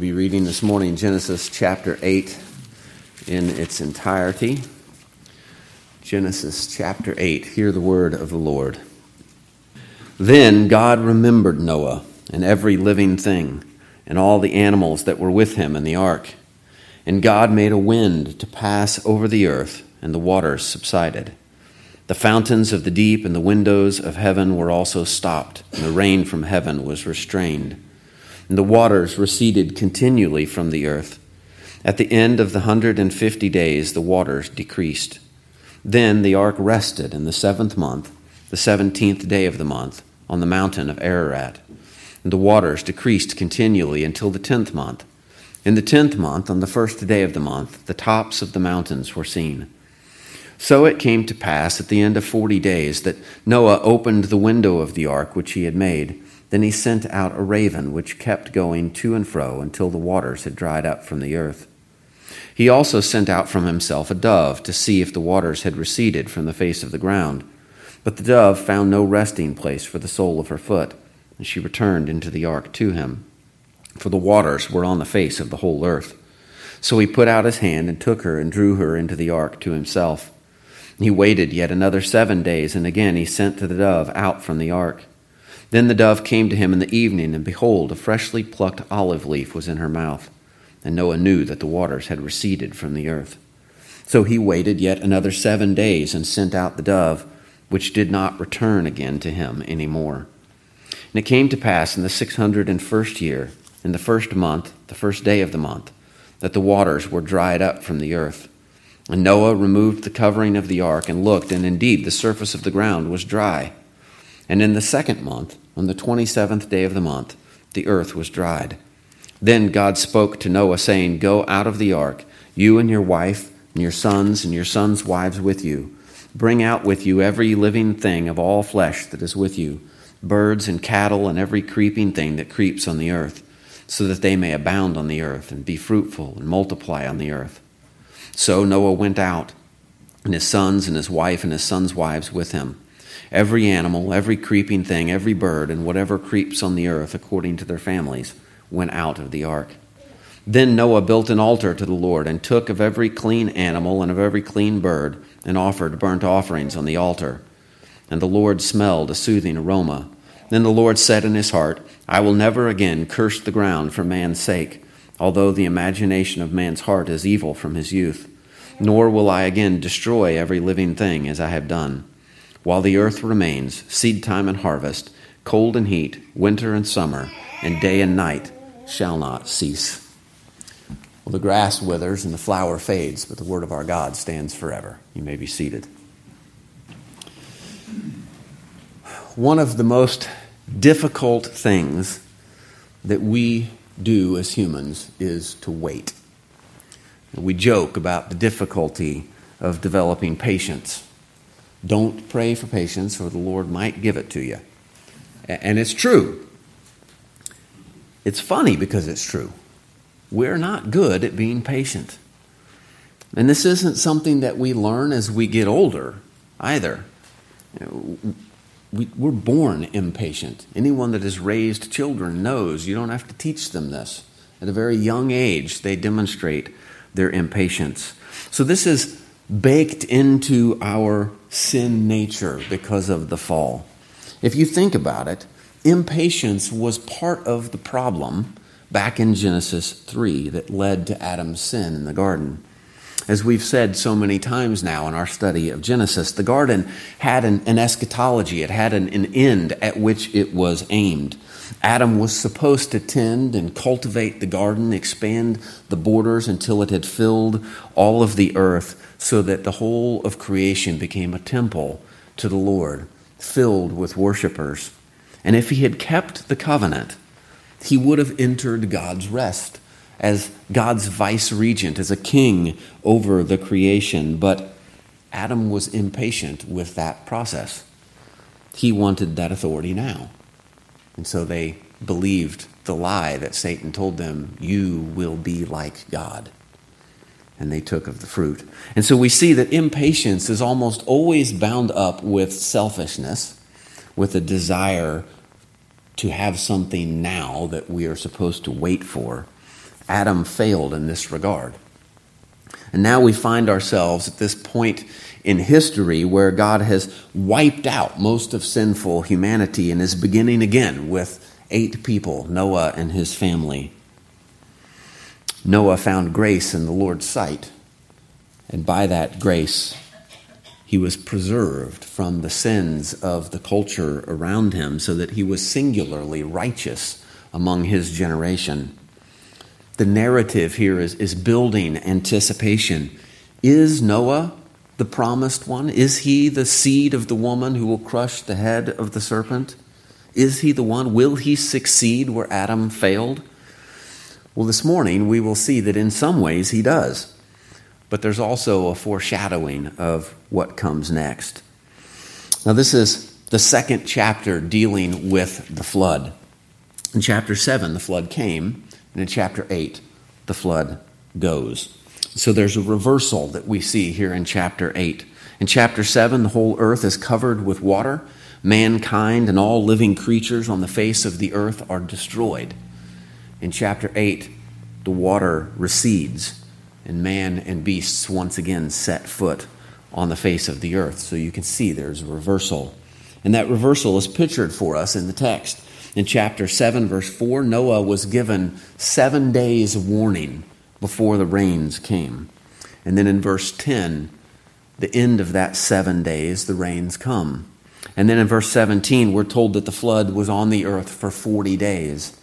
be reading this morning Genesis chapter 8 in its entirety. Genesis chapter 8. Hear the word of the Lord. Then God remembered Noah and every living thing and all the animals that were with him in the ark. And God made a wind to pass over the earth, and the waters subsided. The fountains of the deep and the windows of heaven were also stopped, and the rain from heaven was restrained and the waters receded continually from the earth. At the end of the hundred and fifty days, the waters decreased. Then the ark rested in the seventh month, the seventeenth day of the month, on the mountain of Ararat. And the waters decreased continually until the tenth month. In the tenth month, on the first day of the month, the tops of the mountains were seen. So it came to pass at the end of forty days that Noah opened the window of the ark which he had made then he sent out a raven, which kept going to and fro until the waters had dried up from the earth. He also sent out from himself a dove to see if the waters had receded from the face of the ground. But the dove found no resting place for the sole of her foot, and she returned into the ark to him. For the waters were on the face of the whole earth. So he put out his hand and took her and drew her into the ark to himself. He waited yet another seven days, and again he sent the dove out from the ark. Then the dove came to him in the evening, and behold, a freshly plucked olive leaf was in her mouth. And Noah knew that the waters had receded from the earth. So he waited yet another seven days and sent out the dove, which did not return again to him any more. And it came to pass in the six hundred and first year, in the first month, the first day of the month, that the waters were dried up from the earth. And Noah removed the covering of the ark and looked, and indeed the surface of the ground was dry. And in the second month, on the 27th day of the month, the earth was dried. Then God spoke to Noah, saying, Go out of the ark, you and your wife, and your sons, and your sons' wives with you. Bring out with you every living thing of all flesh that is with you, birds and cattle, and every creeping thing that creeps on the earth, so that they may abound on the earth, and be fruitful, and multiply on the earth. So Noah went out, and his sons, and his wife, and his sons' wives with him every animal, every creeping thing, every bird, and whatever creeps on the earth according to their families, went out of the ark. Then Noah built an altar to the Lord, and took of every clean animal and of every clean bird, and offered burnt offerings on the altar. And the Lord smelled a soothing aroma. Then the Lord said in his heart, I will never again curse the ground for man's sake, although the imagination of man's heart is evil from his youth. Nor will I again destroy every living thing as I have done. While the earth remains, seed time and harvest, cold and heat, winter and summer, and day and night shall not cease. Well, the grass withers and the flower fades, but the word of our God stands forever. You may be seated. One of the most difficult things that we do as humans is to wait. We joke about the difficulty of developing patience. Don't pray for patience, or the Lord might give it to you. And it's true. It's funny because it's true. We're not good at being patient. And this isn't something that we learn as we get older either. we, are born impatient. Anyone that has raised children knows you don't have to teach them this. At a very young age, they demonstrate their impatience. So, this is baked into our sin nature because of the fall. If you think about it, impatience was part of the problem back in Genesis 3 that led to Adam's sin in the garden. As we've said so many times now in our study of Genesis, the garden had an, an eschatology, it had an, an end at which it was aimed. Adam was supposed to tend and cultivate the garden, expand the borders until it had filled all of the earth so that the whole of creation became a temple to the Lord, filled with worshipers. And if he had kept the covenant, he would have entered God's rest as God's vice regent, as a king over the creation. But Adam was impatient with that process. He wanted that authority now. And so they believed the lie that Satan told them, You will be like God and they took of the fruit. And so we see that impatience is almost always bound up with selfishness, with a desire to have something now that we are supposed to wait for. Adam failed in this regard. And now we find ourselves at this point in history where God has wiped out most of sinful humanity and is beginning again with eight people Noah and his family. Noah found grace in the Lord's sight, and by that grace, he was preserved from the sins of the culture around him so that he was singularly righteous among his generation. The narrative here is, is building anticipation. Is Noah the promised one? Is he the seed of the woman who will crush the head of the serpent? Is he the one? Will he succeed where Adam failed? Well, this morning we will see that in some ways he does. But there's also a foreshadowing of what comes next. Now, this is the second chapter dealing with the flood. In chapter 7, the flood came, and in chapter 8, the flood goes. So there's a reversal that we see here in chapter 8. In chapter 7, the whole earth is covered with water. Mankind and all living creatures on the face of the earth are destroyed. In chapter 8, the water recedes, and man and beasts once again set foot on the face of the earth. So you can see there's a reversal. And that reversal is pictured for us in the text. In chapter 7, verse 4, Noah was given seven days' warning before the rains came. And then in verse 10, the end of that seven days, the rains come. And then in verse 17, we're told that the flood was on the earth for 40 days.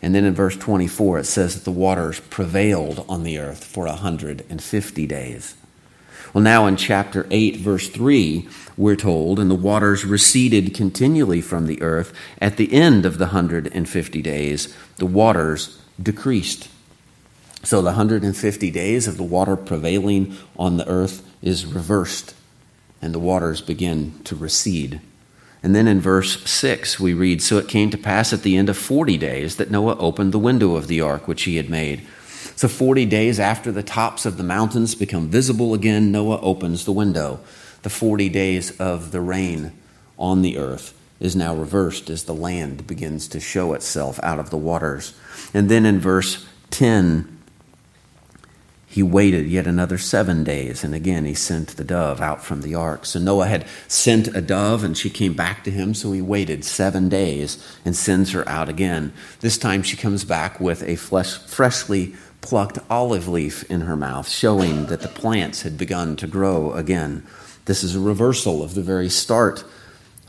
And then in verse 24, it says that the waters prevailed on the earth for 150 days. Well, now in chapter 8, verse 3, we're told, and the waters receded continually from the earth. At the end of the 150 days, the waters decreased. So the 150 days of the water prevailing on the earth is reversed, and the waters begin to recede. And then in verse 6, we read So it came to pass at the end of 40 days that Noah opened the window of the ark which he had made. So 40 days after the tops of the mountains become visible again, Noah opens the window. The 40 days of the rain on the earth is now reversed as the land begins to show itself out of the waters. And then in verse 10, he waited yet another seven days, and again he sent the dove out from the ark. So Noah had sent a dove, and she came back to him, so he waited seven days and sends her out again. This time she comes back with a flesh, freshly plucked olive leaf in her mouth, showing that the plants had begun to grow again. This is a reversal of the very start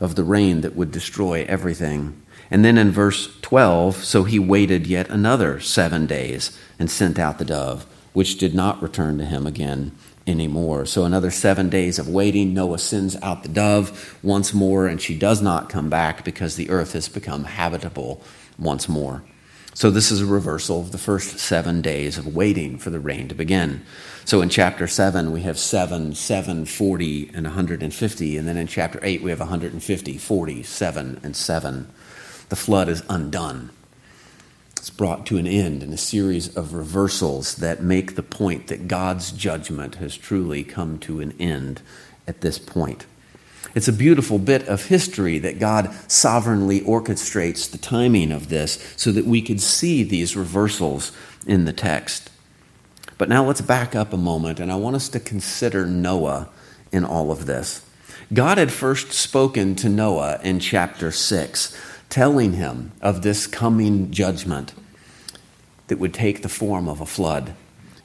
of the rain that would destroy everything. And then in verse 12, so he waited yet another seven days and sent out the dove which did not return to him again anymore. So, another seven days of waiting, Noah sends out the dove once more, and she does not come back because the earth has become habitable once more. So, this is a reversal of the first seven days of waiting for the rain to begin. So, in chapter 7, we have 7, 7, 40, and 150. And then in chapter 8, we have 150, 40, 7, and 7. The flood is undone it's brought to an end in a series of reversals that make the point that God's judgment has truly come to an end at this point. It's a beautiful bit of history that God sovereignly orchestrates the timing of this so that we could see these reversals in the text. But now let's back up a moment, and I want us to consider Noah in all of this. God had first spoken to Noah in chapter 6 telling him of this coming judgment that would take the form of a flood,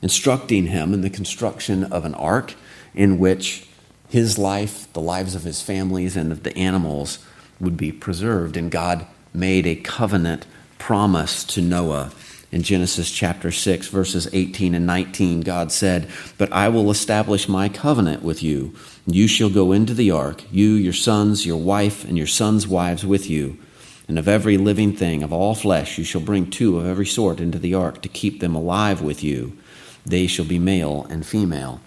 instructing him in the construction of an ark in which his life, the lives of his families, and of the animals would be preserved. And God made a covenant promise to Noah. In Genesis chapter 6, verses 18 and 19, God said, But I will establish my covenant with you. You shall go into the ark, you, your sons, your wife, and your sons' wives with you and of every living thing, of all flesh, you shall bring two of every sort into the ark to keep them alive with you. They shall be male and female.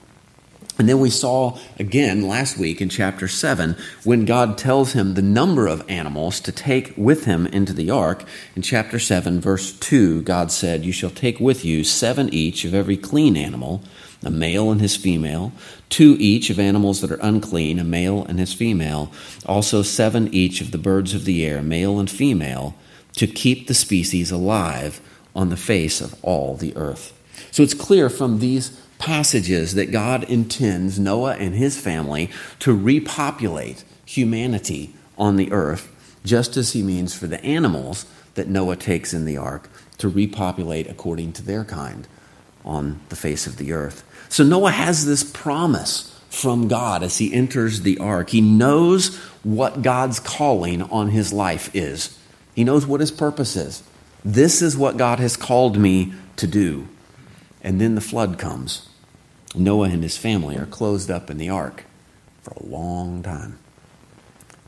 And then we saw again last week in chapter 7 when God tells him the number of animals to take with him into the ark. In chapter 7, verse 2, God said, You shall take with you seven each of every clean animal a male and his female, two each of animals that are unclean, a male and his female, also seven each of the birds of the air, male and female, to keep the species alive on the face of all the earth. So it's clear from these passages that God intends Noah and his family to repopulate humanity on the earth, just as he means for the animals that Noah takes in the ark to repopulate according to their kind on the face of the earth. So Noah has this promise from God as he enters the ark. He knows what God's calling on his life is, he knows what his purpose is. This is what God has called me to do. And then the flood comes. Noah and his family are closed up in the ark for a long time.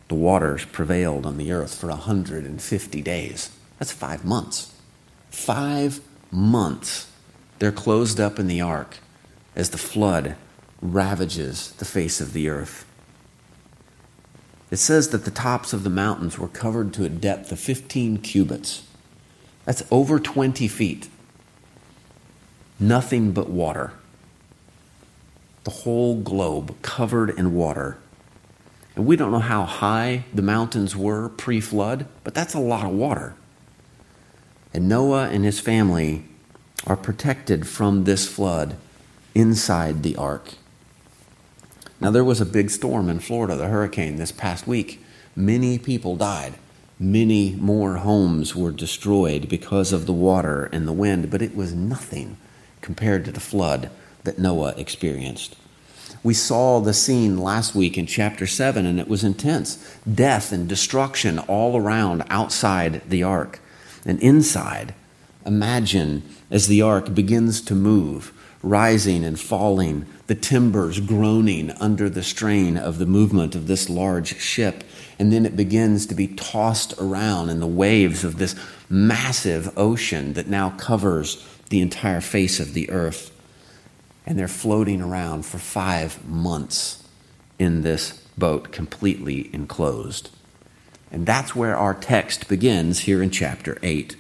The waters prevailed on the earth for 150 days. That's five months. Five months. They're closed up in the ark as the flood ravages the face of the earth. It says that the tops of the mountains were covered to a depth of 15 cubits. That's over 20 feet. Nothing but water. The whole globe covered in water. And we don't know how high the mountains were pre flood, but that's a lot of water. And Noah and his family are protected from this flood inside the ark. Now, there was a big storm in Florida, the hurricane, this past week. Many people died. Many more homes were destroyed because of the water and the wind, but it was nothing compared to the flood that Noah experienced. We saw the scene last week in chapter 7, and it was intense death and destruction all around outside the ark. And inside, imagine as the ark begins to move, rising and falling, the timbers groaning under the strain of the movement of this large ship. And then it begins to be tossed around in the waves of this massive ocean that now covers the entire face of the earth. And they're floating around for five months in this boat, completely enclosed. And that's where our text begins here in chapter 8.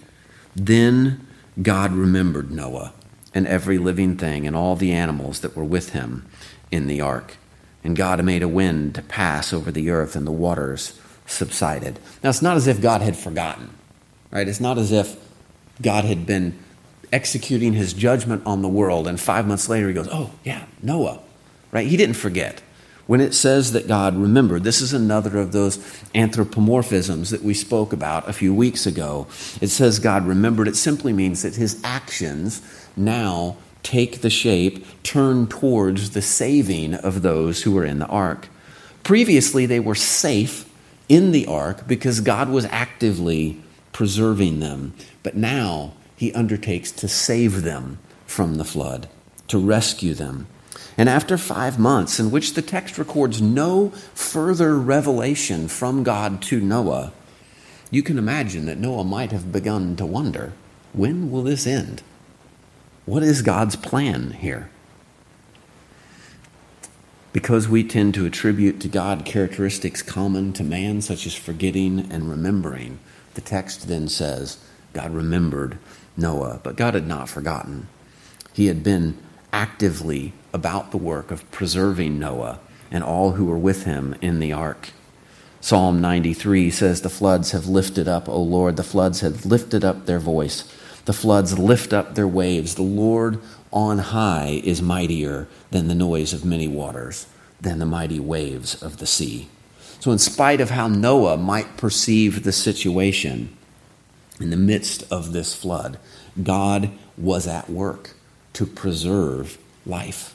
Then God remembered Noah and every living thing and all the animals that were with him in the ark. And God made a wind to pass over the earth, and the waters subsided. Now, it's not as if God had forgotten, right? It's not as if God had been executing his judgment on the world, and five months later he goes, Oh, yeah, Noah, right? He didn't forget. When it says that God remembered, this is another of those anthropomorphisms that we spoke about a few weeks ago. It says God remembered, it simply means that his actions now take the shape, turn towards the saving of those who were in the ark. Previously, they were safe in the ark because God was actively preserving them. But now he undertakes to save them from the flood, to rescue them. And after five months, in which the text records no further revelation from God to Noah, you can imagine that Noah might have begun to wonder when will this end? What is God's plan here? Because we tend to attribute to God characteristics common to man, such as forgetting and remembering, the text then says God remembered Noah, but God had not forgotten. He had been actively about the work of preserving Noah and all who were with him in the ark. Psalm 93 says, The floods have lifted up, O Lord, the floods have lifted up their voice. The floods lift up their waves. The Lord on high is mightier than the noise of many waters, than the mighty waves of the sea. So, in spite of how Noah might perceive the situation in the midst of this flood, God was at work to preserve life.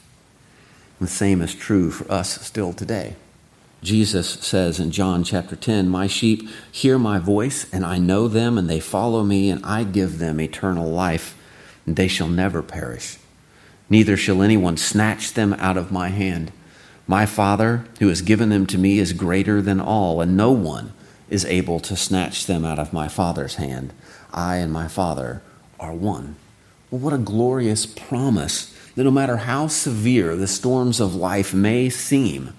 The same is true for us still today. Jesus says in John chapter 10, My sheep hear my voice, and I know them, and they follow me, and I give them eternal life, and they shall never perish. Neither shall anyone snatch them out of my hand. My Father, who has given them to me, is greater than all, and no one is able to snatch them out of my Father's hand. I and my Father are one. Well, what a glorious promise that no matter how severe the storms of life may seem,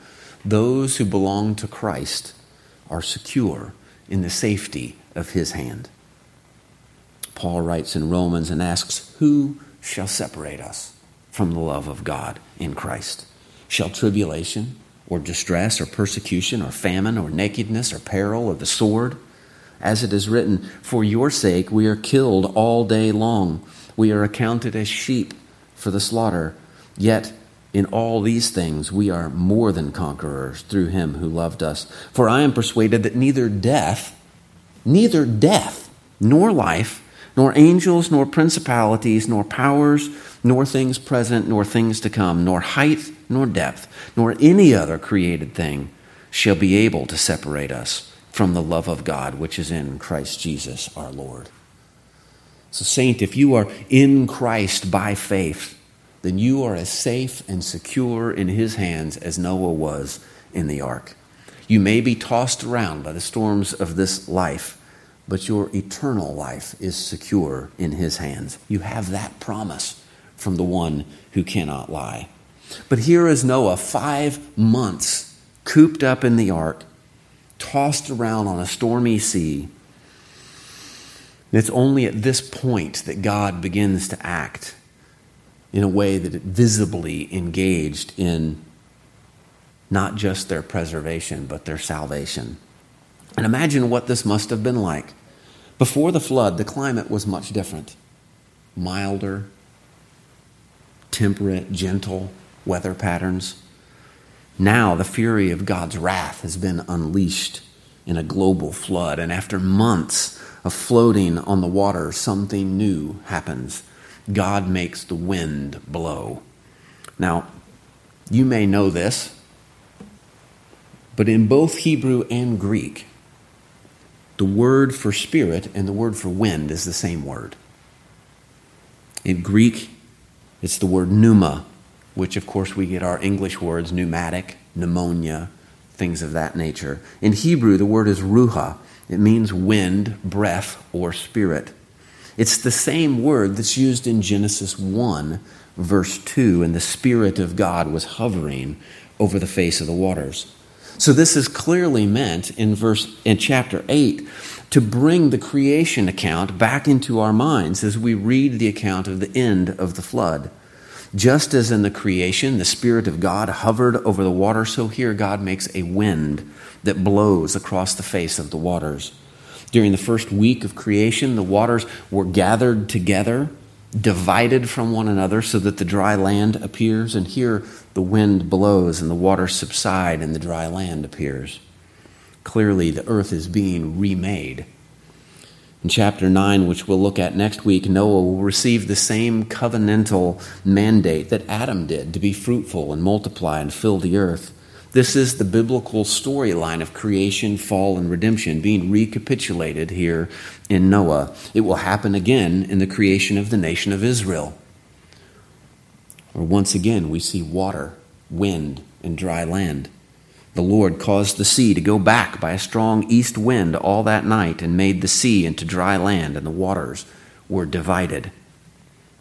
those who belong to Christ are secure in the safety of his hand. Paul writes in Romans and asks, Who shall separate us from the love of God in Christ? Shall tribulation or distress or persecution or famine or nakedness or peril or the sword? as it is written, For your sake we are killed all day long. We are accounted as sheep for the slaughter. Yet in all these things we are more than conquerors through him who loved us. For I am persuaded that neither death, neither death, nor life, nor angels, nor principalities, nor powers, nor things present, nor things to come, nor height, nor depth, nor any other created thing shall be able to separate us from the love of God which is in Christ Jesus our Lord. So, Saint, if you are in Christ by faith, then you are as safe and secure in His hands as Noah was in the ark. You may be tossed around by the storms of this life, but your eternal life is secure in His hands. You have that promise from the one who cannot lie. But here is Noah, five months cooped up in the ark, tossed around on a stormy sea. And it's only at this point that God begins to act in a way that it visibly engaged in not just their preservation, but their salvation. And imagine what this must have been like. Before the flood, the climate was much different milder, temperate, gentle weather patterns. Now, the fury of God's wrath has been unleashed in a global flood, and after months of floating on the water, something new happens. God makes the wind blow. Now, you may know this, but in both Hebrew and Greek, the word for spirit and the word for wind is the same word. In Greek, it's the word pneuma, which of course we get our English words pneumatic, pneumonia, things of that nature. In Hebrew, the word is ruach. It means wind, breath, or spirit. It's the same word that's used in Genesis 1, verse 2, and the Spirit of God was hovering over the face of the waters. So this is clearly meant in verse in chapter 8 to bring the creation account back into our minds as we read the account of the end of the flood. Just as in the creation, the Spirit of God hovered over the water, so here God makes a wind that blows across the face of the waters. During the first week of creation, the waters were gathered together, divided from one another, so that the dry land appears. And here the wind blows and the waters subside and the dry land appears. Clearly, the earth is being remade. In chapter 9, which we'll look at next week, Noah will receive the same covenantal mandate that Adam did to be fruitful and multiply and fill the earth. This is the biblical storyline of creation, fall, and redemption being recapitulated here in Noah. It will happen again in the creation of the nation of Israel. Or once again, we see water, wind, and dry land. The Lord caused the sea to go back by a strong east wind all that night and made the sea into dry land, and the waters were divided.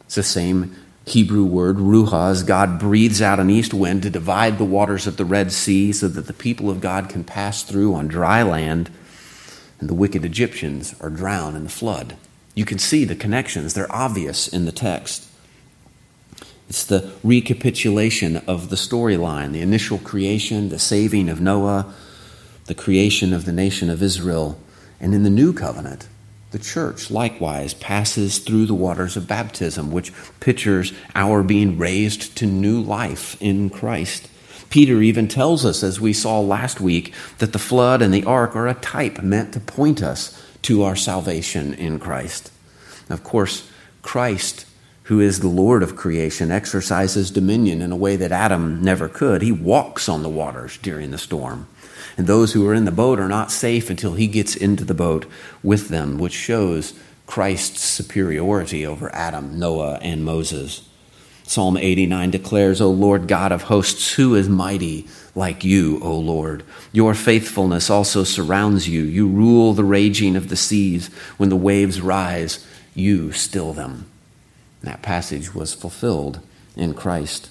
It's the same Hebrew word, ruach, as God breathes out an east wind to divide the waters of the Red Sea so that the people of God can pass through on dry land, and the wicked Egyptians are drowned in the flood. You can see the connections, they're obvious in the text. It's the recapitulation of the storyline the initial creation, the saving of Noah, the creation of the nation of Israel. And in the new covenant, the church likewise passes through the waters of baptism, which pictures our being raised to new life in Christ. Peter even tells us, as we saw last week, that the flood and the ark are a type meant to point us to our salvation in Christ. Of course, Christ who is the Lord of creation, exercises dominion in a way that Adam never could. He walks on the waters during the storm. And those who are in the boat are not safe until he gets into the boat with them, which shows Christ's superiority over Adam, Noah, and Moses. Psalm 89 declares, O Lord God of hosts, who is mighty like you, O Lord? Your faithfulness also surrounds you. You rule the raging of the seas. When the waves rise, you still them. That passage was fulfilled in Christ.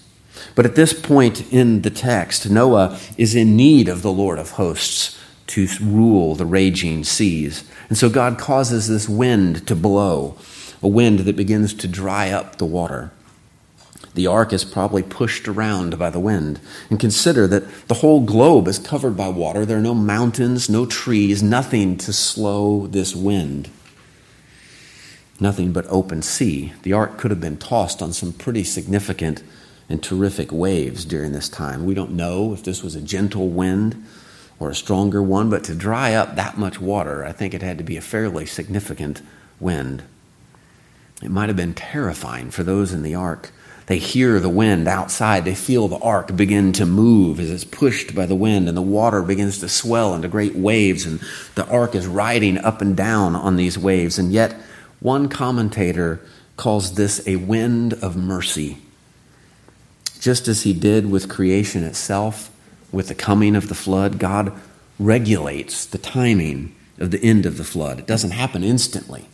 But at this point in the text, Noah is in need of the Lord of hosts to rule the raging seas. And so God causes this wind to blow, a wind that begins to dry up the water. The ark is probably pushed around by the wind. And consider that the whole globe is covered by water. There are no mountains, no trees, nothing to slow this wind. Nothing but open sea. The ark could have been tossed on some pretty significant and terrific waves during this time. We don't know if this was a gentle wind or a stronger one, but to dry up that much water, I think it had to be a fairly significant wind. It might have been terrifying for those in the ark. They hear the wind outside. They feel the ark begin to move as it's pushed by the wind, and the water begins to swell into great waves, and the ark is riding up and down on these waves. And yet, one commentator calls this a wind of mercy. Just as he did with creation itself, with the coming of the flood, God regulates the timing of the end of the flood. It doesn't happen instantly.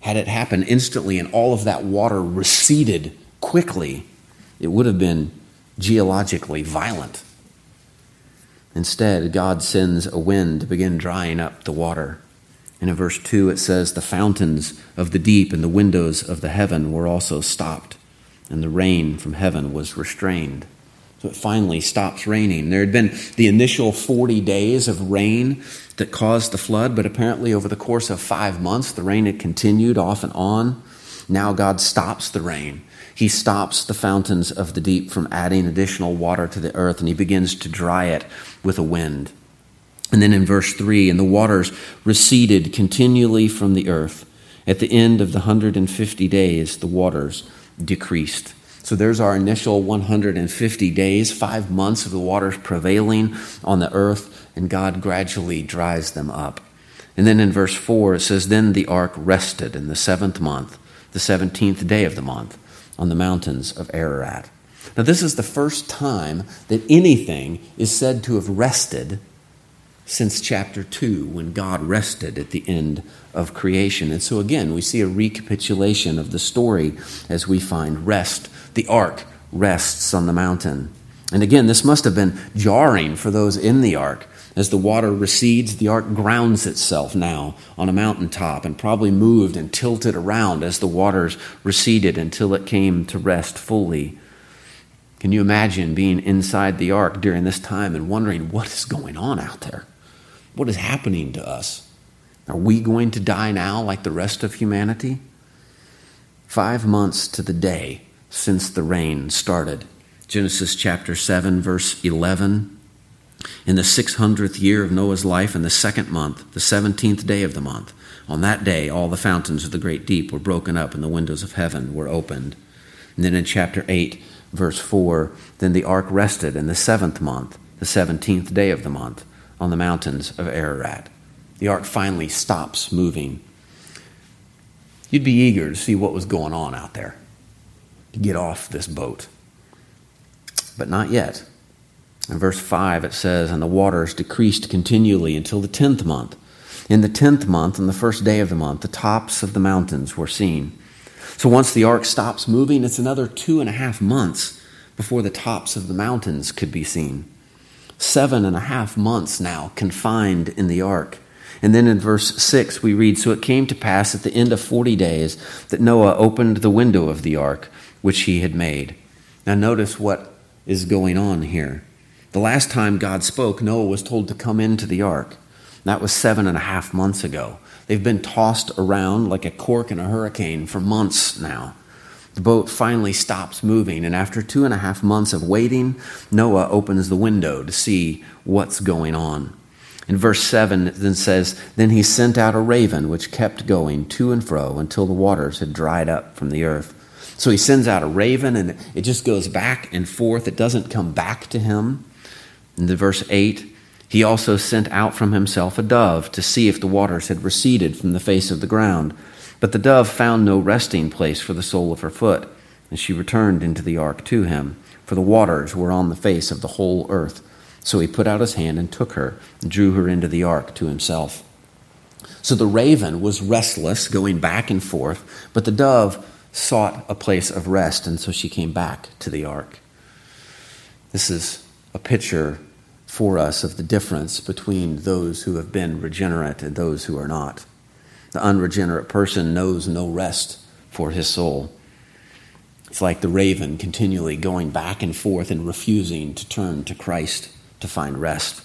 Had it happened instantly and all of that water receded quickly, it would have been geologically violent. Instead, God sends a wind to begin drying up the water. And in verse 2, it says, The fountains of the deep and the windows of the heaven were also stopped, and the rain from heaven was restrained. So it finally stops raining. There had been the initial 40 days of rain that caused the flood, but apparently over the course of five months, the rain had continued off and on. Now God stops the rain. He stops the fountains of the deep from adding additional water to the earth, and he begins to dry it with a wind. And then in verse 3 and the waters receded continually from the earth. At the end of the 150 days, the waters decreased. So there's our initial 150 days, five months of the waters prevailing on the earth, and God gradually dries them up. And then in verse 4, it says, Then the ark rested in the seventh month, the 17th day of the month, on the mountains of Ararat. Now, this is the first time that anything is said to have rested since chapter 2 when God rested at the end of creation. And so, again, we see a recapitulation of the story as we find rest the ark rests on the mountain. And again, this must have been jarring for those in the ark. As the water recedes, the ark grounds itself now on a mountaintop and probably moved and tilted around as the waters receded until it came to rest fully. Can you imagine being inside the ark during this time and wondering what is going on out there? What is happening to us? Are we going to die now like the rest of humanity? Five months to the day since the rain started. Genesis chapter 7, verse 11. In the 600th year of Noah's life, in the second month, the 17th day of the month, on that day, all the fountains of the great deep were broken up and the windows of heaven were opened. And then in chapter 8, verse 4, then the ark rested in the seventh month, the 17th day of the month, on the mountains of Ararat. The ark finally stops moving. You'd be eager to see what was going on out there to get off this boat. But not yet. In verse 5, it says, And the waters decreased continually until the tenth month. In the tenth month, on the first day of the month, the tops of the mountains were seen. So once the ark stops moving, it's another two and a half months before the tops of the mountains could be seen. Seven and a half months now confined in the ark. And then in verse 6, we read So it came to pass at the end of forty days that Noah opened the window of the ark which he had made. Now, notice what is going on here. The last time God spoke, Noah was told to come into the ark. That was seven and a half months ago. They've been tossed around like a cork in a hurricane for months now. The boat finally stops moving, and after two and a half months of waiting, Noah opens the window to see what's going on. In verse 7, then says, Then he sent out a raven which kept going to and fro until the waters had dried up from the earth. So he sends out a raven and it just goes back and forth. It doesn't come back to him. In the verse 8, he also sent out from himself a dove to see if the waters had receded from the face of the ground. But the dove found no resting place for the sole of her foot, and she returned into the ark to him, for the waters were on the face of the whole earth. So he put out his hand and took her, and drew her into the ark to himself. So the raven was restless, going back and forth, but the dove sought a place of rest, and so she came back to the ark. This is a picture for us of the difference between those who have been regenerate and those who are not. The unregenerate person knows no rest for his soul. It's like the raven continually going back and forth and refusing to turn to Christ to find rest.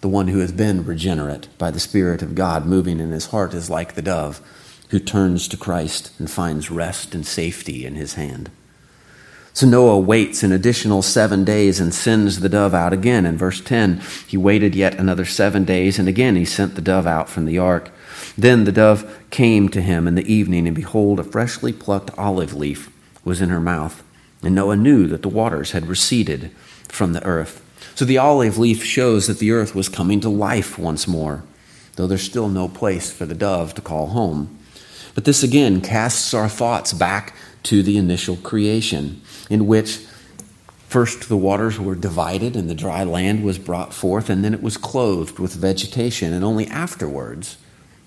The one who has been regenerate by the Spirit of God moving in his heart is like the dove who turns to Christ and finds rest and safety in his hand. So Noah waits an additional seven days and sends the dove out again. In verse 10, he waited yet another seven days, and again he sent the dove out from the ark. Then the dove came to him in the evening, and behold, a freshly plucked olive leaf was in her mouth. And Noah knew that the waters had receded from the earth. So the olive leaf shows that the earth was coming to life once more, though there's still no place for the dove to call home. But this again casts our thoughts back to the initial creation, in which first the waters were divided and the dry land was brought forth, and then it was clothed with vegetation, and only afterwards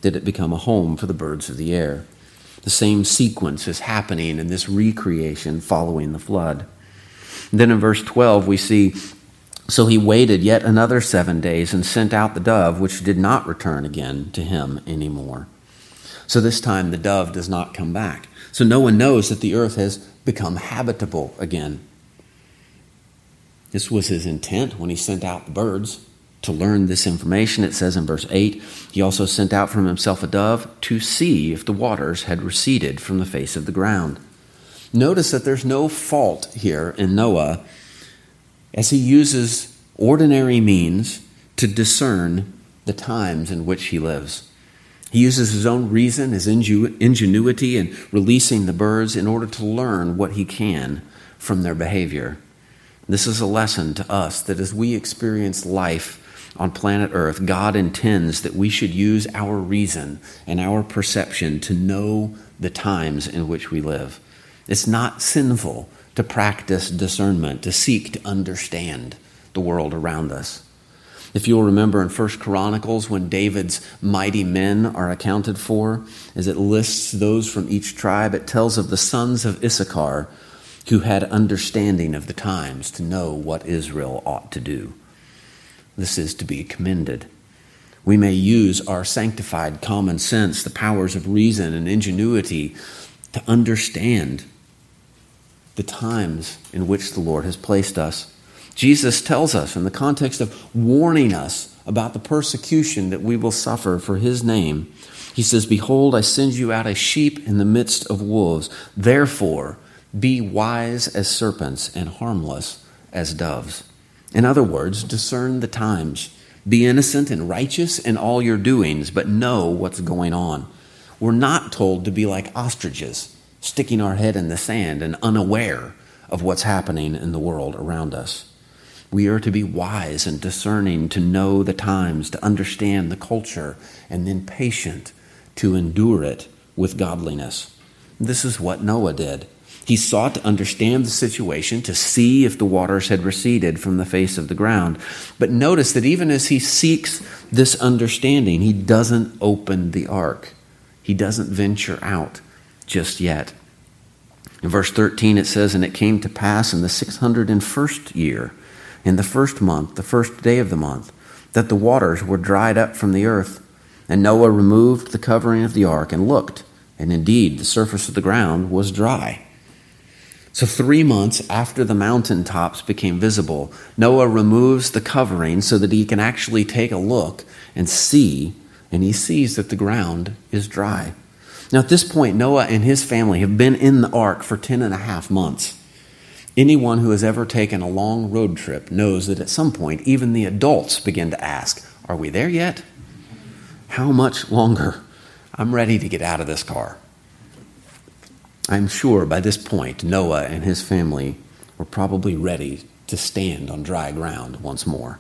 did it become a home for the birds of the air. The same sequence is happening in this recreation following the flood. then in verse 12, we see So he waited yet another seven days and sent out the dove, which did not return again to him anymore. So this time the dove does not come back. So Noah knows that the earth has become habitable again. This was his intent when he sent out the birds to learn this information. It says in verse 8 He also sent out from himself a dove to see if the waters had receded from the face of the ground. Notice that there's no fault here in Noah as he uses ordinary means to discern the times in which he lives. He uses his own reason, his ingenuity in releasing the birds in order to learn what he can from their behavior. This is a lesson to us that as we experience life on planet Earth, God intends that we should use our reason and our perception to know the times in which we live. It's not sinful to practice discernment, to seek to understand the world around us. If you'll remember in First Chronicles, when David's mighty men are accounted for, as it lists those from each tribe, it tells of the sons of Issachar who had understanding of the times to know what Israel ought to do. This is to be commended. We may use our sanctified common sense, the powers of reason and ingenuity, to understand the times in which the Lord has placed us. Jesus tells us, in the context of warning us about the persecution that we will suffer for his name, he says, Behold, I send you out as sheep in the midst of wolves. Therefore, be wise as serpents and harmless as doves. In other words, discern the times. Be innocent and righteous in all your doings, but know what's going on. We're not told to be like ostriches, sticking our head in the sand and unaware of what's happening in the world around us. We are to be wise and discerning, to know the times, to understand the culture, and then patient to endure it with godliness. This is what Noah did. He sought to understand the situation, to see if the waters had receded from the face of the ground. But notice that even as he seeks this understanding, he doesn't open the ark. He doesn't venture out just yet. In verse 13, it says, And it came to pass in the 601st year in the first month, the first day of the month, that the waters were dried up from the earth. And Noah removed the covering of the ark and looked, and indeed the surface of the ground was dry. So, three months after the mountain tops became visible, Noah removes the covering so that he can actually take a look and see, and he sees that the ground is dry. Now, at this point, Noah and his family have been in the ark for ten and a half months. Anyone who has ever taken a long road trip knows that at some point, even the adults begin to ask, Are we there yet? How much longer? I'm ready to get out of this car. I'm sure by this point, Noah and his family were probably ready to stand on dry ground once more.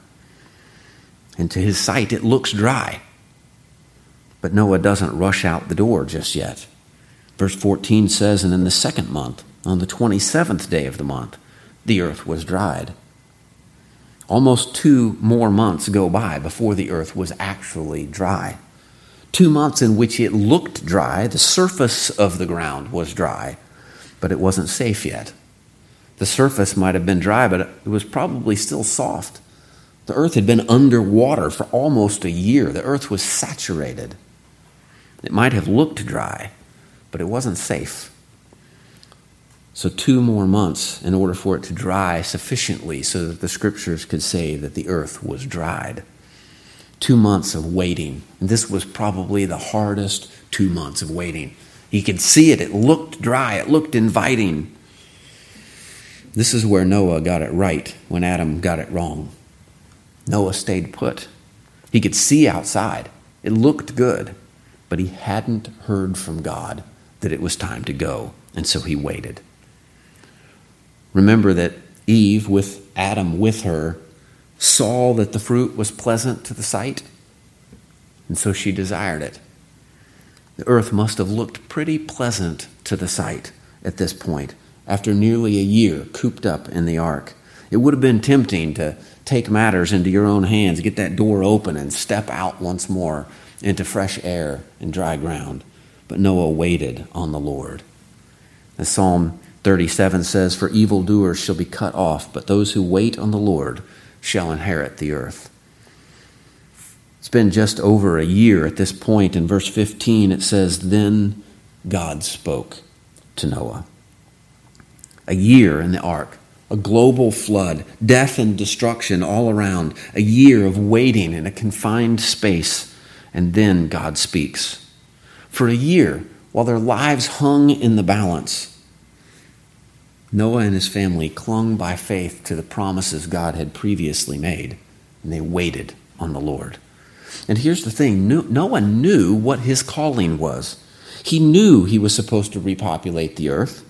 And to his sight, it looks dry. But Noah doesn't rush out the door just yet. Verse 14 says, And in the second month, on the 27th day of the month, the earth was dried. Almost two more months go by before the earth was actually dry. Two months in which it looked dry, the surface of the ground was dry, but it wasn't safe yet. The surface might have been dry, but it was probably still soft. The earth had been underwater for almost a year. The earth was saturated. It might have looked dry, but it wasn't safe. So, two more months in order for it to dry sufficiently so that the scriptures could say that the earth was dried. Two months of waiting. And this was probably the hardest two months of waiting. He could see it, it looked dry, it looked inviting. This is where Noah got it right when Adam got it wrong. Noah stayed put. He could see outside, it looked good, but he hadn't heard from God that it was time to go, and so he waited. Remember that Eve, with Adam with her, saw that the fruit was pleasant to the sight, and so she desired it. The earth must have looked pretty pleasant to the sight at this point, after nearly a year cooped up in the ark. It would have been tempting to take matters into your own hands, get that door open, and step out once more into fresh air and dry ground. But Noah waited on the Lord. As Psalm 37 says, For evildoers shall be cut off, but those who wait on the Lord shall inherit the earth. It's been just over a year at this point. In verse 15, it says, Then God spoke to Noah. A year in the ark, a global flood, death and destruction all around, a year of waiting in a confined space, and then God speaks. For a year, while their lives hung in the balance, Noah and his family clung by faith to the promises God had previously made, and they waited on the Lord. And here's the thing Noah knew what his calling was. He knew he was supposed to repopulate the earth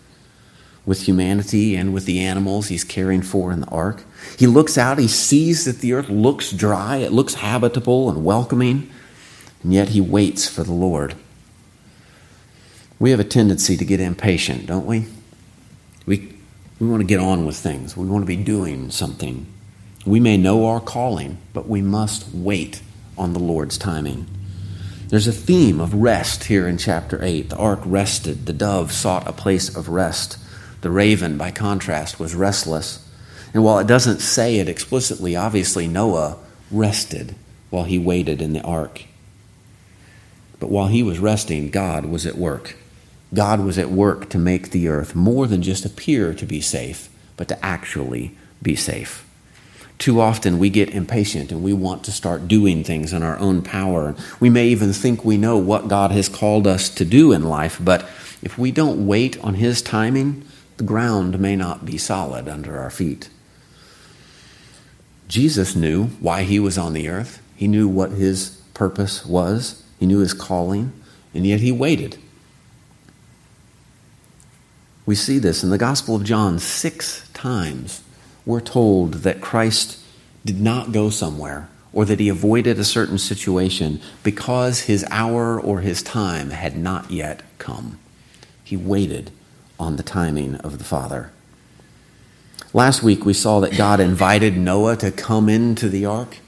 with humanity and with the animals he's caring for in the ark. He looks out, he sees that the earth looks dry, it looks habitable and welcoming, and yet he waits for the Lord. We have a tendency to get impatient, don't we? We, we want to get on with things. We want to be doing something. We may know our calling, but we must wait on the Lord's timing. There's a theme of rest here in chapter 8. The ark rested, the dove sought a place of rest. The raven, by contrast, was restless. And while it doesn't say it explicitly, obviously Noah rested while he waited in the ark. But while he was resting, God was at work. God was at work to make the earth more than just appear to be safe, but to actually be safe. Too often we get impatient and we want to start doing things in our own power. We may even think we know what God has called us to do in life, but if we don't wait on His timing, the ground may not be solid under our feet. Jesus knew why He was on the earth, He knew what His purpose was, He knew His calling, and yet He waited. We see this in the Gospel of John six times. We're told that Christ did not go somewhere or that he avoided a certain situation because his hour or his time had not yet come. He waited on the timing of the Father. Last week we saw that God invited Noah to come into the ark,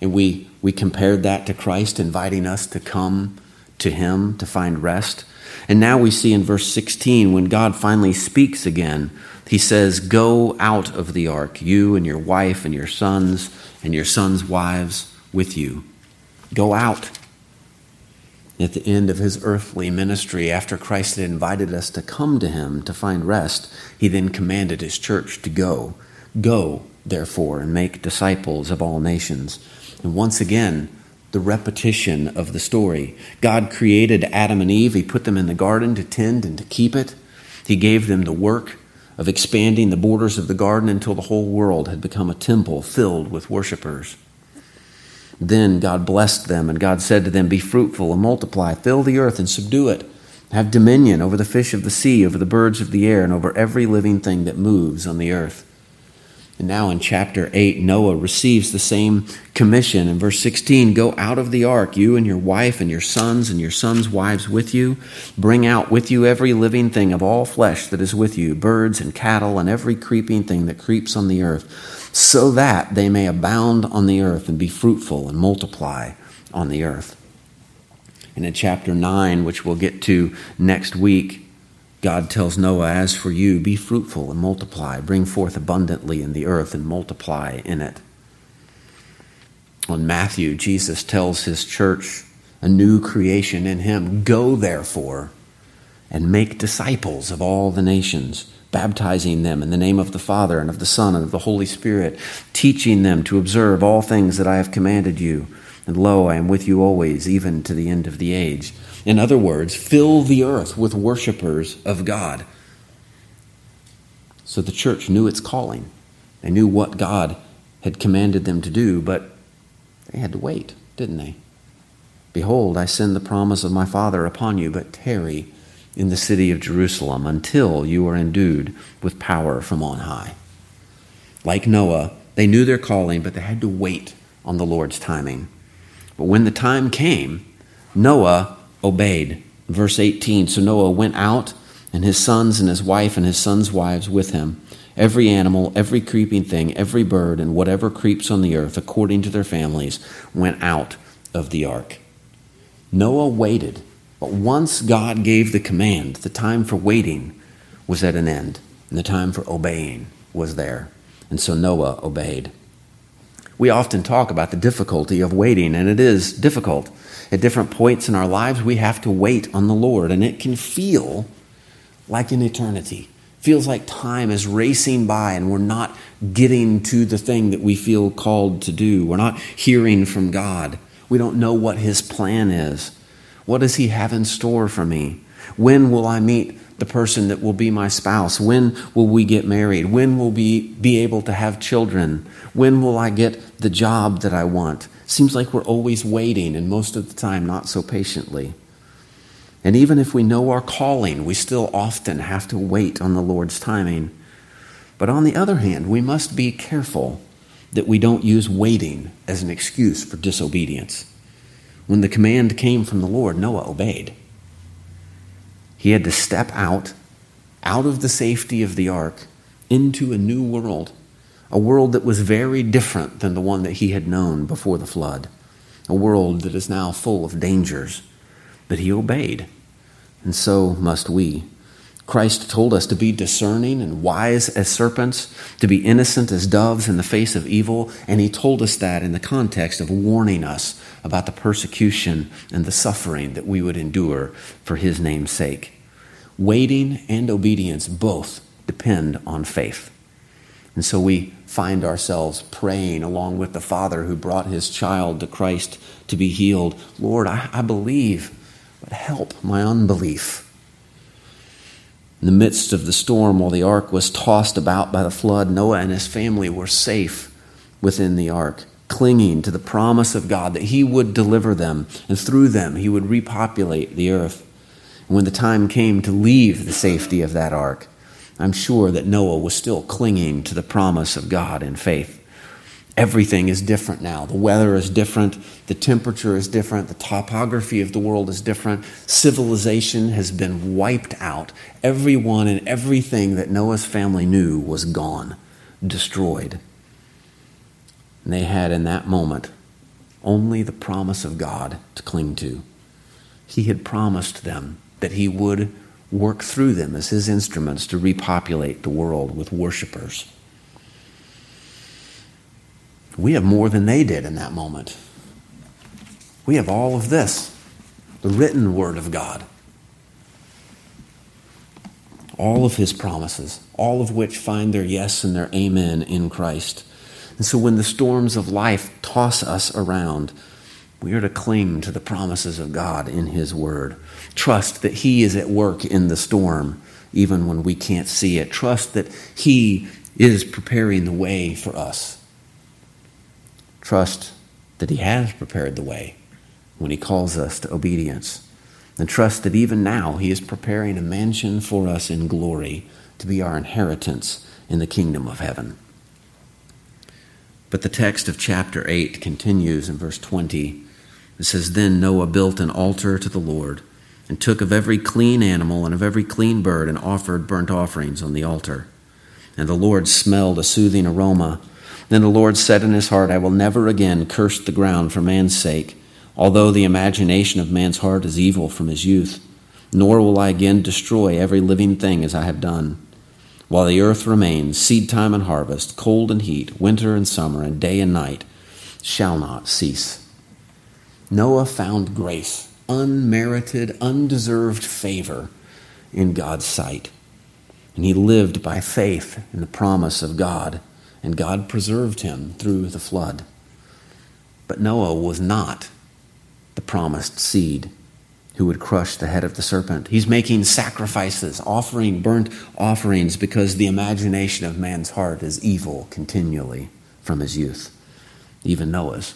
and we, we compared that to Christ inviting us to come to him to find rest. And now we see in verse 16, when God finally speaks again, he says, Go out of the ark, you and your wife and your sons and your sons' wives with you. Go out. At the end of his earthly ministry, after Christ had invited us to come to him to find rest, he then commanded his church to go. Go, therefore, and make disciples of all nations. And once again, the repetition of the story. God created Adam and Eve, He put them in the garden to tend and to keep it. He gave them the work of expanding the borders of the garden until the whole world had become a temple filled with worshipers. Then God blessed them, and God said to them, Be fruitful and multiply, fill the earth and subdue it. Have dominion over the fish of the sea, over the birds of the air, and over every living thing that moves on the earth. And now in chapter 8, Noah receives the same commission. In verse 16, go out of the ark, you and your wife and your sons and your sons' wives with you. Bring out with you every living thing of all flesh that is with you, birds and cattle and every creeping thing that creeps on the earth, so that they may abound on the earth and be fruitful and multiply on the earth. And in chapter 9, which we'll get to next week, God tells Noah, As for you, be fruitful and multiply, bring forth abundantly in the earth and multiply in it. On Matthew, Jesus tells his church, a new creation in him, Go therefore and make disciples of all the nations, baptizing them in the name of the Father and of the Son and of the Holy Spirit, teaching them to observe all things that I have commanded you. And lo, I am with you always, even to the end of the age. In other words, fill the earth with worshippers of God. So the church knew its calling. They knew what God had commanded them to do, but they had to wait, didn't they? Behold, I send the promise of my Father upon you, but tarry in the city of Jerusalem until you are endued with power from on high. Like Noah, they knew their calling, but they had to wait on the Lord's timing. But when the time came, Noah obeyed. Verse 18 So Noah went out, and his sons and his wife and his sons' wives with him. Every animal, every creeping thing, every bird, and whatever creeps on the earth, according to their families, went out of the ark. Noah waited but once God gave the command, the time for waiting was at an end, and the time for obeying was there. And so Noah obeyed. We often talk about the difficulty of waiting, and it is difficult. At different points in our lives, we have to wait on the Lord, and it can feel like an eternity. It feels like time is racing by, and we're not getting to the thing that we feel called to do. We're not hearing from God. We don't know what His plan is. What does He have in store for me? When will I meet the person that will be my spouse? When will we get married? When will we be able to have children? When will I get the job that I want? Seems like we're always waiting, and most of the time, not so patiently. And even if we know our calling, we still often have to wait on the Lord's timing. But on the other hand, we must be careful that we don't use waiting as an excuse for disobedience. When the command came from the Lord, Noah obeyed. He had to step out, out of the safety of the ark, into a new world, a world that was very different than the one that he had known before the flood, a world that is now full of dangers. But he obeyed, and so must we. Christ told us to be discerning and wise as serpents, to be innocent as doves in the face of evil, and he told us that in the context of warning us about the persecution and the suffering that we would endure for his name's sake. Waiting and obedience both depend on faith. And so we find ourselves praying along with the Father who brought his child to Christ to be healed Lord, I, I believe, but help my unbelief. In the midst of the storm, while the ark was tossed about by the flood, Noah and his family were safe within the ark, clinging to the promise of God that he would deliver them, and through them he would repopulate the earth. And when the time came to leave the safety of that ark, I'm sure that Noah was still clinging to the promise of God in faith. Everything is different now. The weather is different. The temperature is different. The topography of the world is different. Civilization has been wiped out. Everyone and everything that Noah's family knew was gone, destroyed. And they had in that moment only the promise of God to cling to. He had promised them that He would work through them as His instruments to repopulate the world with worshipers. We have more than they did in that moment. We have all of this the written Word of God, all of His promises, all of which find their yes and their amen in Christ. And so when the storms of life toss us around, we are to cling to the promises of God in His Word. Trust that He is at work in the storm, even when we can't see it. Trust that He is preparing the way for us Trust that He has prepared the way when He calls us to obedience. And trust that even now He is preparing a mansion for us in glory to be our inheritance in the kingdom of heaven. But the text of chapter 8 continues in verse 20. It says, Then Noah built an altar to the Lord, and took of every clean animal and of every clean bird, and offered burnt offerings on the altar. And the Lord smelled a soothing aroma then the Lord said in his heart, I will never again curse the ground for man's sake, although the imagination of man's heart is evil from his youth. Nor will I again destroy every living thing as I have done. While the earth remains, seed time and harvest, cold and heat, winter and summer, and day and night shall not cease. Noah found grace, unmerited, undeserved favor in God's sight. And he lived by faith in the promise of God, and God preserved him through the flood. But Noah was not the promised seed who would crush the head of the serpent. He's making sacrifices, offering burnt offerings, because the imagination of man's heart is evil continually from his youth, even Noah's.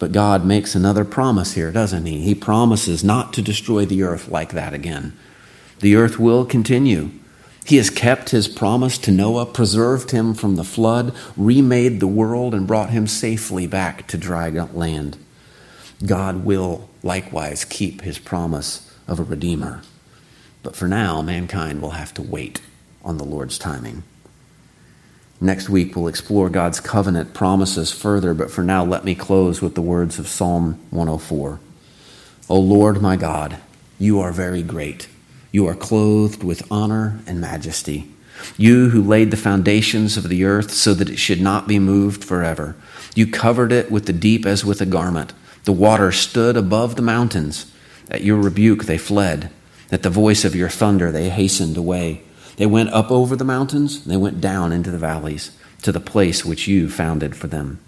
But God makes another promise here, doesn't he? He promises not to destroy the earth like that again. The earth will continue. He has kept his promise to Noah, preserved him from the flood, remade the world, and brought him safely back to dry land. God will likewise keep his promise of a Redeemer. But for now, mankind will have to wait on the Lord's timing. Next week, we'll explore God's covenant promises further, but for now, let me close with the words of Psalm 104. O Lord my God, you are very great. You are clothed with honor and majesty. You who laid the foundations of the earth so that it should not be moved forever. You covered it with the deep as with a garment. The water stood above the mountains. At your rebuke they fled. At the voice of your thunder they hastened away. They went up over the mountains, they went down into the valleys, to the place which you founded for them.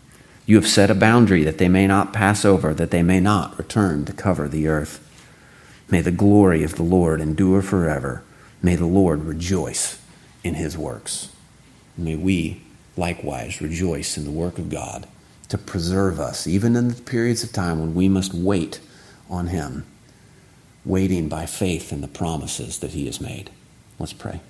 You have set a boundary that they may not pass over, that they may not return to cover the earth. May the glory of the Lord endure forever. May the Lord rejoice in his works. May we likewise rejoice in the work of God to preserve us, even in the periods of time when we must wait on him, waiting by faith in the promises that he has made. Let's pray.